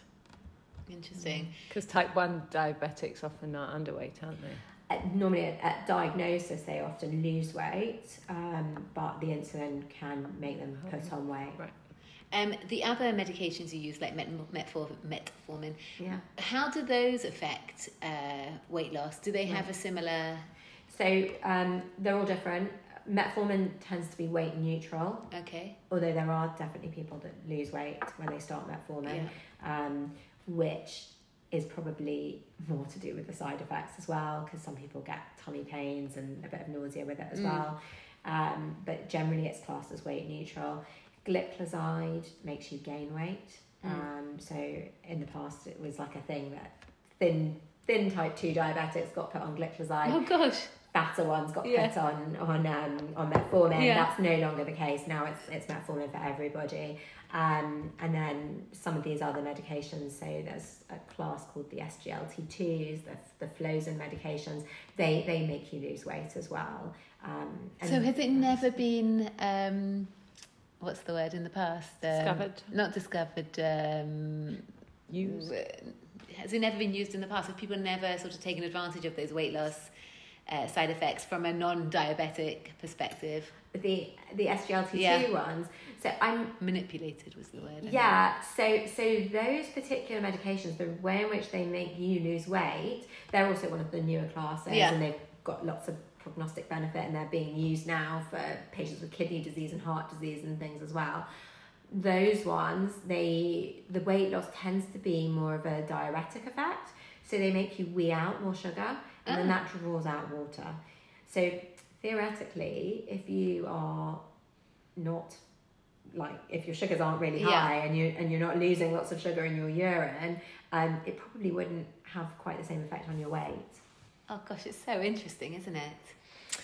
Interesting. Because type 1 diabetics often are underweight, aren't they? At, normally at, at diagnosis they often lose weight, um, but the insulin can make them put on weight. Right. Um, the other medications you use, like met- metfor- metformin, Yeah. how do those affect uh, weight loss? Do they have a similar? So um, they're all different. Metformin tends to be weight neutral. Okay. although there are definitely people that lose weight when they start metformin, um, which is probably more to do with the side effects as well, because some people get tummy pains and a bit of nausea with it as Mm. well. Um, but generally, it's classed as weight neutral. Gliclazide makes you gain weight. Mm. Um, so in the past, it was like a thing that thin thin type two diabetics got put on gliclazide Oh gosh. fatter ones got Yeah. put on on um, on metformin. Yeah. That's no longer the case now. It's it's metformin for everybody. Um, and then some of these other medications. So there's a class called the SGLT2s, the the Flozin medications. They they make you lose weight as well. Um, and So has it never been um, what's the word in the past? Um, Discovered. Not discovered. Um, Used. Has it never been used in the past? Have people never sort of taken advantage of those weight loss uh, side effects from a non-diabetic perspective? the the SGLT2 Yeah. ones. So I'm Manipulated was the word. I think. Yeah, so so those particular medications, the way in which they make you lose weight, they're also one of the newer classes, Yeah. and they've got lots of prognostic benefit, and they're being used now for patients with kidney disease and heart disease and things as well. Those ones, they the weight loss tends to be more of a diuretic effect, so they make you wee out more sugar, and then Ah. that draws out water. So theoretically, if you are not like if your sugars aren't really Yeah. high and you and you're not losing lots of sugar in your urine, um, it probably wouldn't have quite the same effect on your weight. Oh gosh, it's so interesting, isn't it?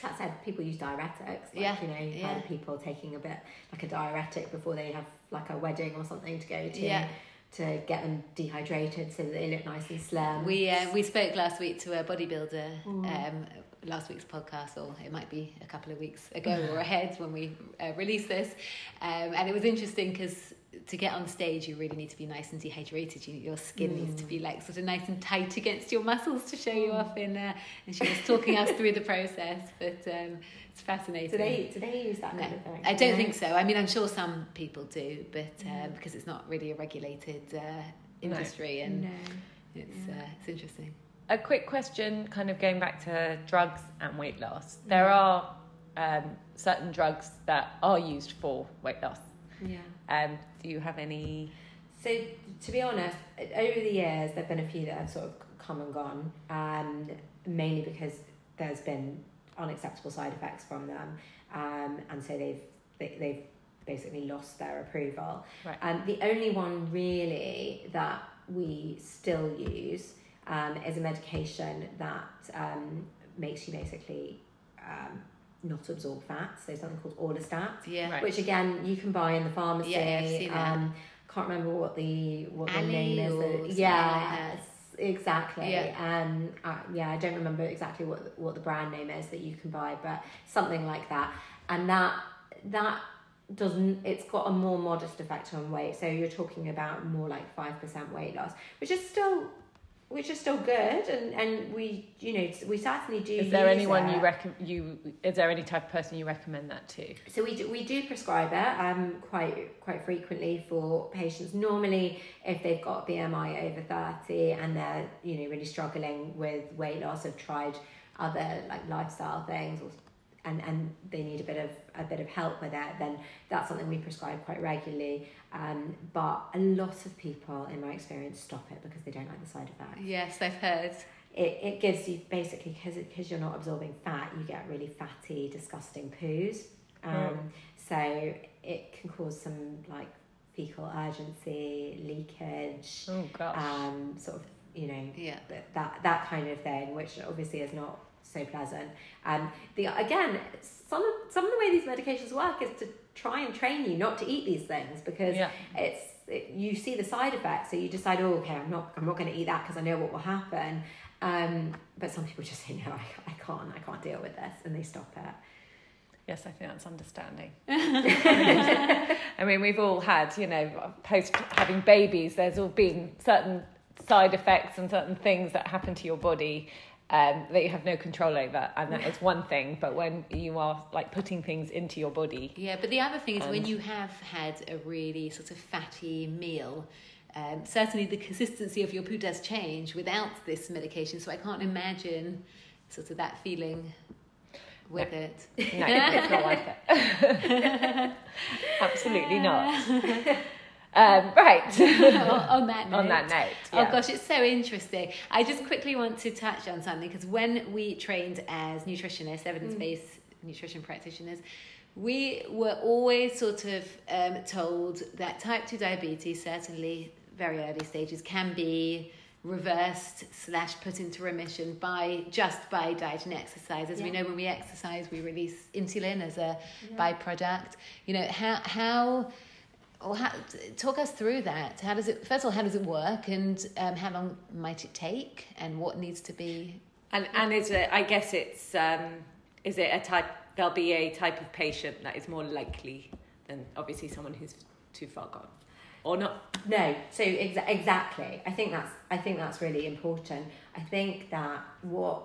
That said, people use diuretics. Like, Yeah, you know, you've yeah. had people taking a bit like a diuretic before they have like a wedding or something to go to Yeah. to get them dehydrated so that they look nice and slim. We uh, we spoke last week to a bodybuilder. Mm. Um, last week's podcast, or it might be a couple of weeks ago or ahead when we uh, release this. Um, and it was interesting because to get on stage, you really need to be nice and dehydrated. You, your skin needs to be like sort of nice and tight against your muscles to show you off. In uh, and she was talking us through the process, but um, it's fascinating. do they do they use that No, kind of thing? I don't No? think so. I mean, I'm sure some people do, but um, because it's not really a regulated uh, industry, and No. it's uh, it's interesting. A quick question, kind of going back to drugs and weight loss. There are um, certain drugs that are used for weight loss. Yeah. Um, do you have any? So, to be honest, over the years, there have been a few that have sort of come and gone, um, mainly because there's been unacceptable side effects from them, um, and so they've they, they've basically lost their approval. Right. Um, the only one really that we still use um, is a medication that um, makes you basically um, not absorb fat, so something called Orlistat Yeah. Right. which again you can buy in the pharmacy. Yeah, I've seen that. um, can't remember what the what the Alli name is. or that- something yeah, exactly. Yeah. Um, uh, yeah, I don't remember exactly what what the brand name is that you can buy, but something like that. And that that doesn't. It's got a more modest effect on weight. So you're talking about more like five percent weight loss, which is still. Which is still good, and, and we you know we certainly do. Is there anyone it. you reckon you? Is there any type of person you recommend that to? So we do, we do prescribe it um, quite quite frequently for patients. Normally, if they've got BMI over thirty and they're you know really struggling with weight loss, have tried other like lifestyle things, or, and and they need a bit of a bit of help with it, then that's something we prescribe quite regularly. Um, but a lot of people, in my experience, stop it because they don't like the side effects Yes, I've heard. it, it gives you basically because because you're not absorbing fat you get really fatty disgusting poos um, Mm. so it can cause some like fecal urgency leakage Oh gosh. um, sort of you know Yeah. that that kind of thing which obviously is not so pleasant um, the again some of, some of the way these medications work is to try and train you not to eat these things because yeah. it's it, you see the side effects so you decide oh okay i'm not i'm not going to eat that because i know what will happen um, but some people just say no I, I can't i can't deal with this and they stop it Yes, I think that's understanding. I mean, we've all had, you know, post having babies, there's all been certain side effects and certain things that happen to your body um, that you have no control over. And that is one thing. But when you are like putting things into your body, Yeah, but the other thing is when you have had a really sort of fatty meal, um, certainly the consistency of your poo does change without this medication. So I can't imagine sort of that feeling with it. no, it's not like it. Absolutely not. Um, right. on that note. On that note. Oh gosh, it's so interesting. I just quickly want to touch on something because when we trained as nutritionists, evidence based nutrition practitioners, we were always sort of um, told that type 2 diabetes, certainly very early stages, can be reversed slash put into remission by just by diet and exercise as we know when we exercise we release insulin as a byproduct you know how how or how, talk us through that. How does it? First of all, how does it work, and um, how long might it take, and what needs to be? And and is it? I guess it's um, is it a type? There'll be a type of patient that is more likely than obviously someone who's too far gone, or not. No, so exa- exactly. I think that's I think that's really important. I think that what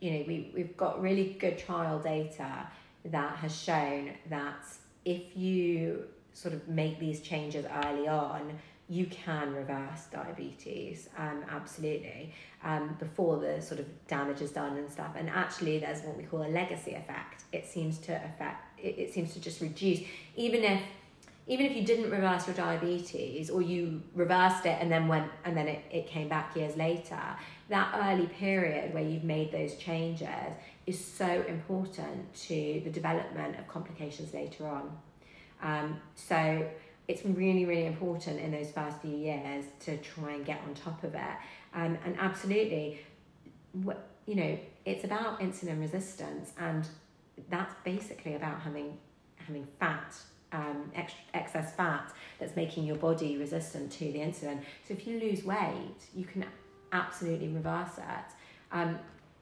you know we we've got really good trial data that has shown that if you sort of make these changes early on, you can reverse diabetes. Um, absolutely. Um, before the sort of damage is done and stuff. And actually, there's what we call a legacy effect. It seems to affect. It, it seems to just reduce, even if even if you didn't reverse your diabetes or you reversed it and then went and then it, it came back years later that early period where you've made those changes is so important to the development of complications later on um, so it's really really important in those first few years to try and get on top of it um, and absolutely you know it's about insulin resistance and that's basically about having having fat um, ex- excess fat that's making your body resistant to the insulin. So if you lose weight, you can absolutely reverse it. Um,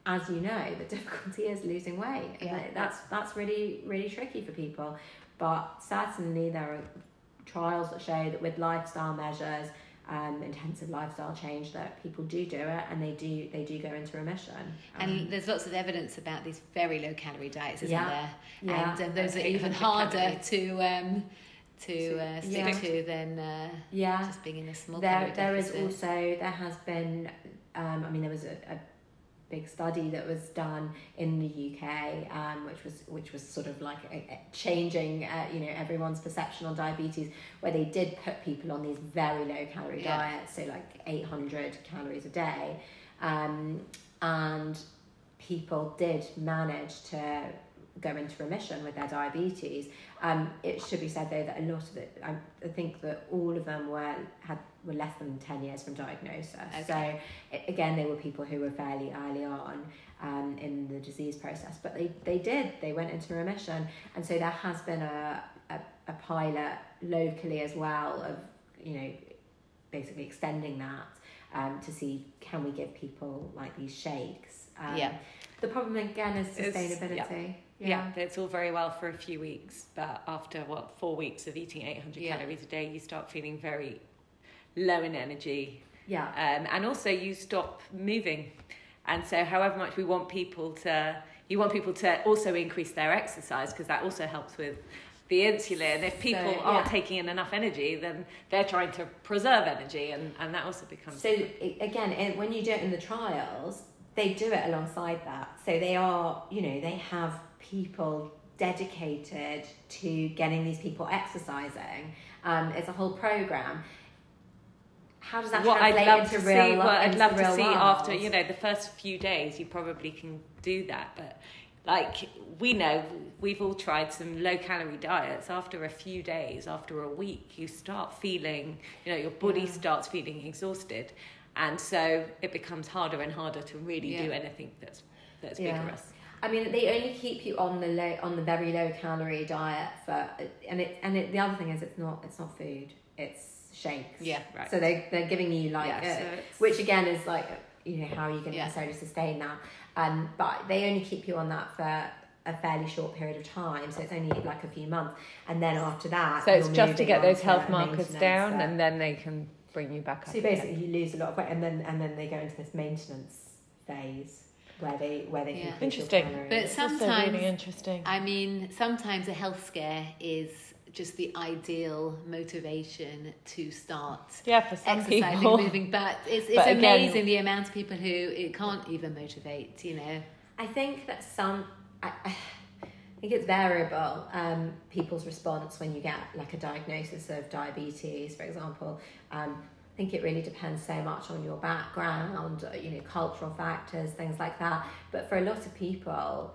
as you know, the difficulty is losing weight. Yeah. that's that's really really tricky for people. But certainly there are trials that show that with lifestyle measures, um, intensive lifestyle change, that people do do it and they do they do go into remission. Um, And there's lots of evidence about these very low calorie diets, isn't Yeah. there? Yeah. And um, those are even harder calories. to um, to uh, stick yeah. to than uh, yeah. just being in a small there there is also there has been um, I mean there was a, a big study that was done in the UK um, which was which was sort of like a, a changing uh, you know everyone's perception on diabetes where they did put people on these very low calorie Yeah. diets so like 800 calories a day um, and people did manage to go into remission with their diabetes. Um, it should be said though that a lot of it, I, I think that all of them were had were less than ten years from diagnosis. So Okay. a- again, they were people who were fairly early on um, in the disease process, but they they did they went into remission, and so there has been a a, a pilot locally as well of you know basically extending that um, to see can we give people like these shakes. Um, Yeah. The problem again is sustainability. Yeah. It's all very well for a few weeks, but after what four weeks of eating 800 Yeah. calories a day, you start feeling very low in energy, Yeah. um, and also you stop moving. And so, however much we want people to, you want people to also increase their exercise because that also helps with the insulin. If people So, aren't taking in enough energy, then they're trying to preserve energy, and, and that also becomes So again, when you do it in the trials, they do it alongside that. So they are, you know, they have people dedicated to getting these people exercising. Um, it's a whole program. How does that what I'd love into to real see, lo- what I'd love to see world? after you know the first few days, you probably can do that. But like we know, we've all tried some low calorie diets. After a few days, after a week, you start feeling, you know, your body Yeah. starts feeling exhausted, and so it becomes harder and harder to really do anything that's that's Yeah. vigorous. I mean, they only keep you on the low, on the very low calorie diet for, and it and it, the other thing is it's not it's not food, it's shakes. Yeah. Right. So they they're giving you like, Yeah, uh, so which again is like, you know, how are you going to Yeah. necessarily sustain that? Um, but they only keep you on that for a fairly short period of time, so it's only like a few months, and then after that, So it's just to get those health markers down, that- and then they can bring you back up. so again. basically, you lose a lot of weight, and then and then they go into this maintenance phase where they where they Yeah. can Interesting. Your. But It's sometimes really interesting. I mean, sometimes a health scare is just the ideal motivation to start yeah, for some exercising, people. moving. But it's, it's But again- amazing the amount of people who it can't even motivate. You know, I think that some, I, I, I think it's variable. Um, people's response when you get like a diagnosis of diabetes, for example. Um, I think it really depends so much on your background, uh, you know, cultural factors, things like that. But for a lot of people,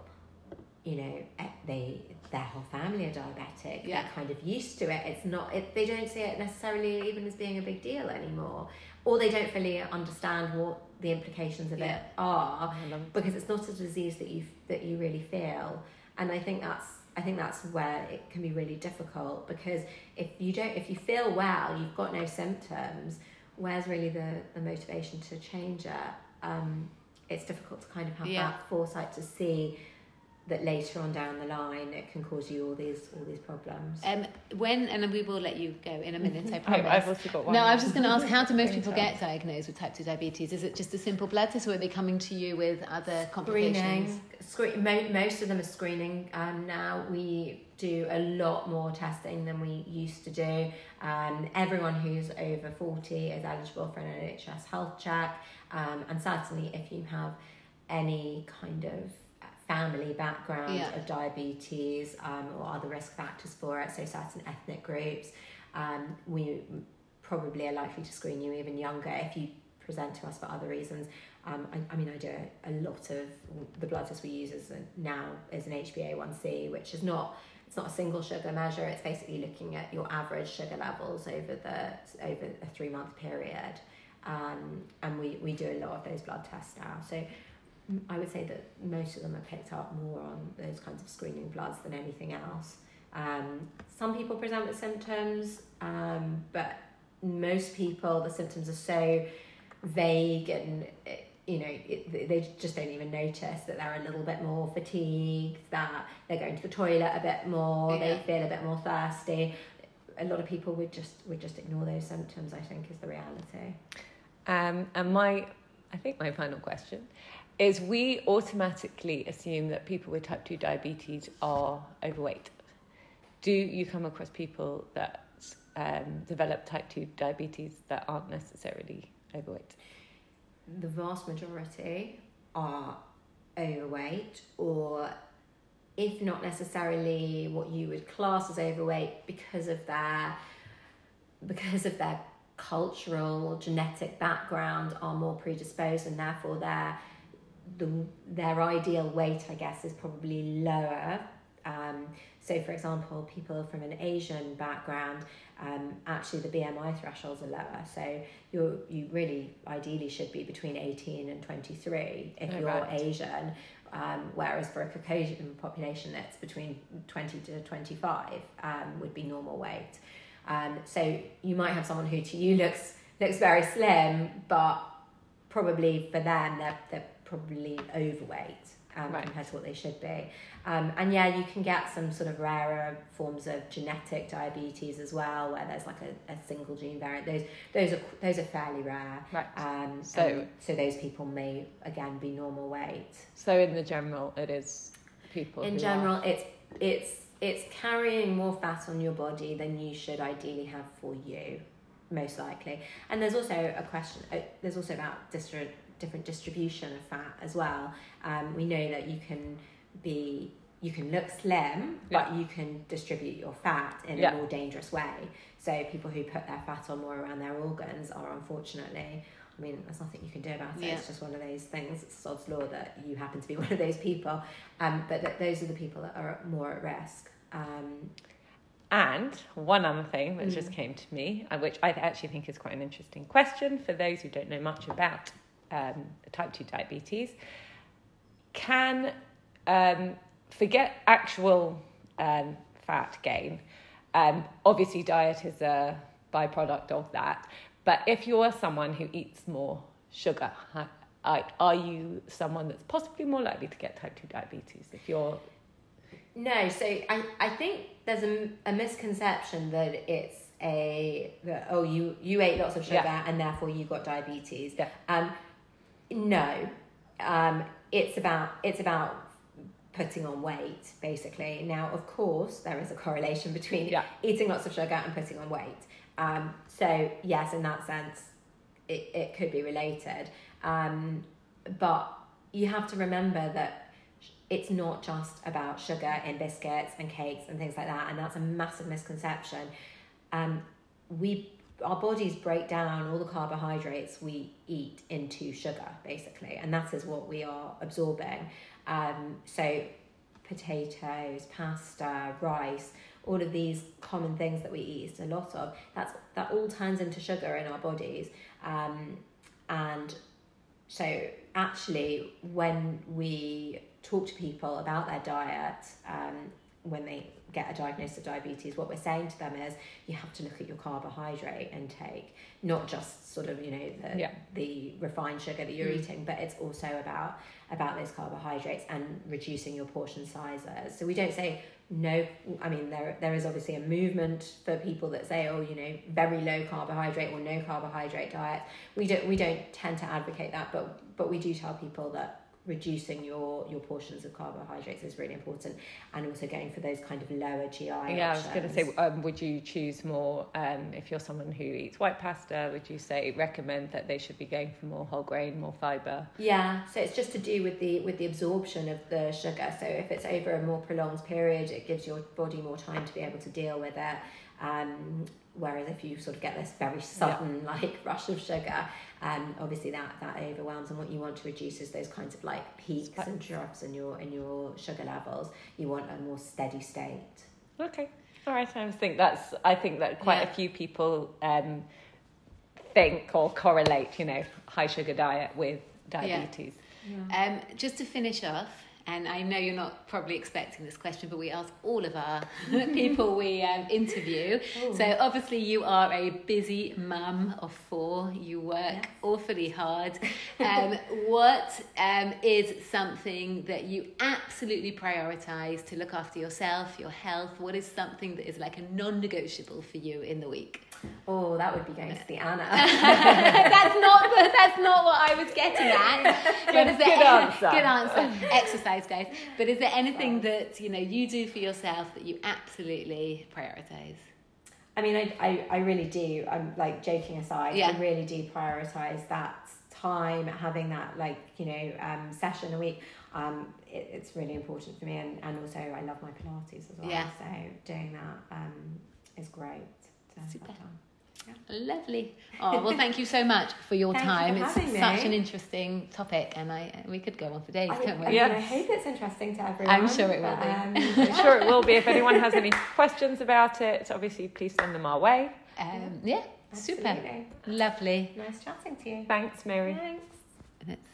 you know, eh, they their whole family are diabetic. Yeah. They're kind of used to it. It's not. It, they don't see it necessarily even as being a big deal anymore, or they don't fully understand what the implications of Yeah. it are because it's not a disease that you that you really feel and i think that's i think that's where it can be really difficult because if you don't if you feel well you've got no symptoms where's really the the motivation to change it um it's difficult to kind of have Yeah. that foresight to see that later on down the line it can cause you all these all these problems Um, when and we will let you go in a minute. I I, promise. I've also got one. No, I was just going to ask, how do most people get diagnosed with type 2 diabetes? Is it just a simple blood test or are they coming to you with other complications? Screening. Screen, most of them are screening um, now. We do a lot more testing than we used to do. Um, everyone who's over 40 is eligible for an NHS health check. Um, and certainly, if you have any kind of family background Yeah. of diabetes um, or other risk factors for it, so certain ethnic groups, um, we probably are likely to screen you even younger if you present to us for other reasons. Um, I, I mean, I do a, a lot of the blood test we use is a, now is an HbA1c, which is not it's not a single sugar measure. It's basically looking at your average sugar levels over the over a three month period, um, and we, we do a lot of those blood tests now. So I would say that most of them are picked up more on those kinds of screening bloods than anything else. Um, some people present with symptoms, um, but most people the symptoms are so vague and eh, you know it, they just don't even notice that they're a little bit more fatigued that they're going to the toilet a bit more Yeah. they feel a bit more thirsty a lot of people would just would just ignore those symptoms i think is the reality Um, and my, I think my final question is: we automatically assume that people with type two diabetes are overweight. Do you come across people that um, develop type two diabetes that aren't necessarily overweight? the vast majority are overweight or if not necessarily what you would class as overweight because of their because of their cultural genetic background are more predisposed and therefore their the, their ideal weight i guess is probably lower. Um, so for example people from an asian background um, actually the bmi thresholds are lower. So you you really ideally should be between 18 and 23 if Oh, you're right. asian um, whereas for a caucasian population that's between 20 to 25 um, would be normal weight. Um, so you might have someone who to you looks looks very slim but probably for them they're, they're probably overweight um, Right. compared to what they should be um, and yeah you can get some sort of rarer forms of genetic diabetes as well where there's like a, a single gene variant those those are those are fairly rare Right. um, So- so those people may again be normal weight So in the general, it is people. in general it's it's it's carrying more fat on your body than you should ideally have for you most likely and there's also a question uh, there's also about different different distribution of fat as well um, we know that you can be you can look slim but you can distribute your fat in Yeah. a more dangerous way so people who put their fat on more around their organs are unfortunately I mean, there's nothing you can do about it. Yeah. It's just one of those things. It's sod's law that you happen to be one of those people. Um, but that those are the people that are more at risk. Um, And one other thing that just Mm. came to me, uh, which I actually think is quite an interesting question for those who don't know much about um, type 2 diabetes. Can, um, forget actual um, fat gain, um, obviously, diet is a byproduct of that. But if you're someone who eats more sugar, are are you someone that's possibly more likely to get type 2 diabetes if you're no, so I, I think there's a, a misconception that it's a that oh you you ate lots of sugar Yeah. and therefore you got diabetes. Yeah. Um, no, um, it's about it's about putting on weight basically. Now, of course, there is a correlation between Yeah. eating lots of sugar and putting on weight. Um, so yes, in that sense, it, it could be related. Um, but you have to remember that it's not just about sugar in biscuits and cakes and things like that, and that's a massive misconception. Um, we our bodies break down all the carbohydrates we eat into sugar, basically, and that is what we are absorbing. Um, so, potatoes, pasta, rice, all of these common things that we eat a lot of, that's that all turns into sugar in our bodies. Um, and so, actually, when we talk to people about their diet, um, when they get a diagnosis of diabetes, what we're saying to them is you have to look at your carbohydrate intake, not just sort of you know the Yeah. the refined sugar that you're Mm. eating, but it's also about about those carbohydrates and reducing your portion sizes. So we don't say no. I mean there there is obviously a movement for people that say oh you know very low carbohydrate or no carbohydrate diet. We don't we don't tend to advocate that, but but we do tell people that reducing your your portions of carbohydrates is really important and also going for those kind of lower GI Yeah, I was going to say, um, would you choose more um, if you're someone who eats white pasta? Would you say recommend that they should be going for more whole grain, more fibre? Yeah, so it's just to do with the with the absorption of the sugar. So if it's over a more prolonged period, it gives your body more time to be able to deal with it. Um, whereas if you sort of get this very sudden like rush of sugar, um, obviously that that overwhelms. And what you want to reduce is those kinds of like peaks and drops in your in your sugar levels. You want a more steady state. Okay, all right. I think that's. I think that quite Yeah. a few people um, think or correlate, you know, high sugar diet with diabetes. Um, just to finish off, and I know you're not probably expecting this question, but we ask all of our people we um, interview. So obviously you are a busy mum of four. You work Yes. awfully hard. Um, what um, is something that you absolutely prioritise to look after yourself, your health? What is something that is like a non-negotiable for you in the week? Oh, that would be going to see Anna. that's not that's not what I was getting at. But is there Good answer. Good answer. Exercise, guys. But is there anything that you know you do for yourself that you absolutely prioritize? I mean, I, I, I really do. I'm like joking aside. Yeah. I really do prioritize that time, having that like you know um, session a week. Um, it, it's really important for me, and, and also I love my Pilates as well. Yeah. So doing that um, is great. To have Super. Done. Lovely. Oh well, thank you so much for your Thank you time. for it's such me. an interesting topic, and I we could go on for days, I, couldn't I, we? mean, I hope it's interesting to everyone. I'm sure it will but, be. Um, I'm sure it will be. If anyone has any questions about it, obviously please send them our way. Um, yeah, super, lovely. Nice chatting to you. Thanks, Miri. Thanks. And it's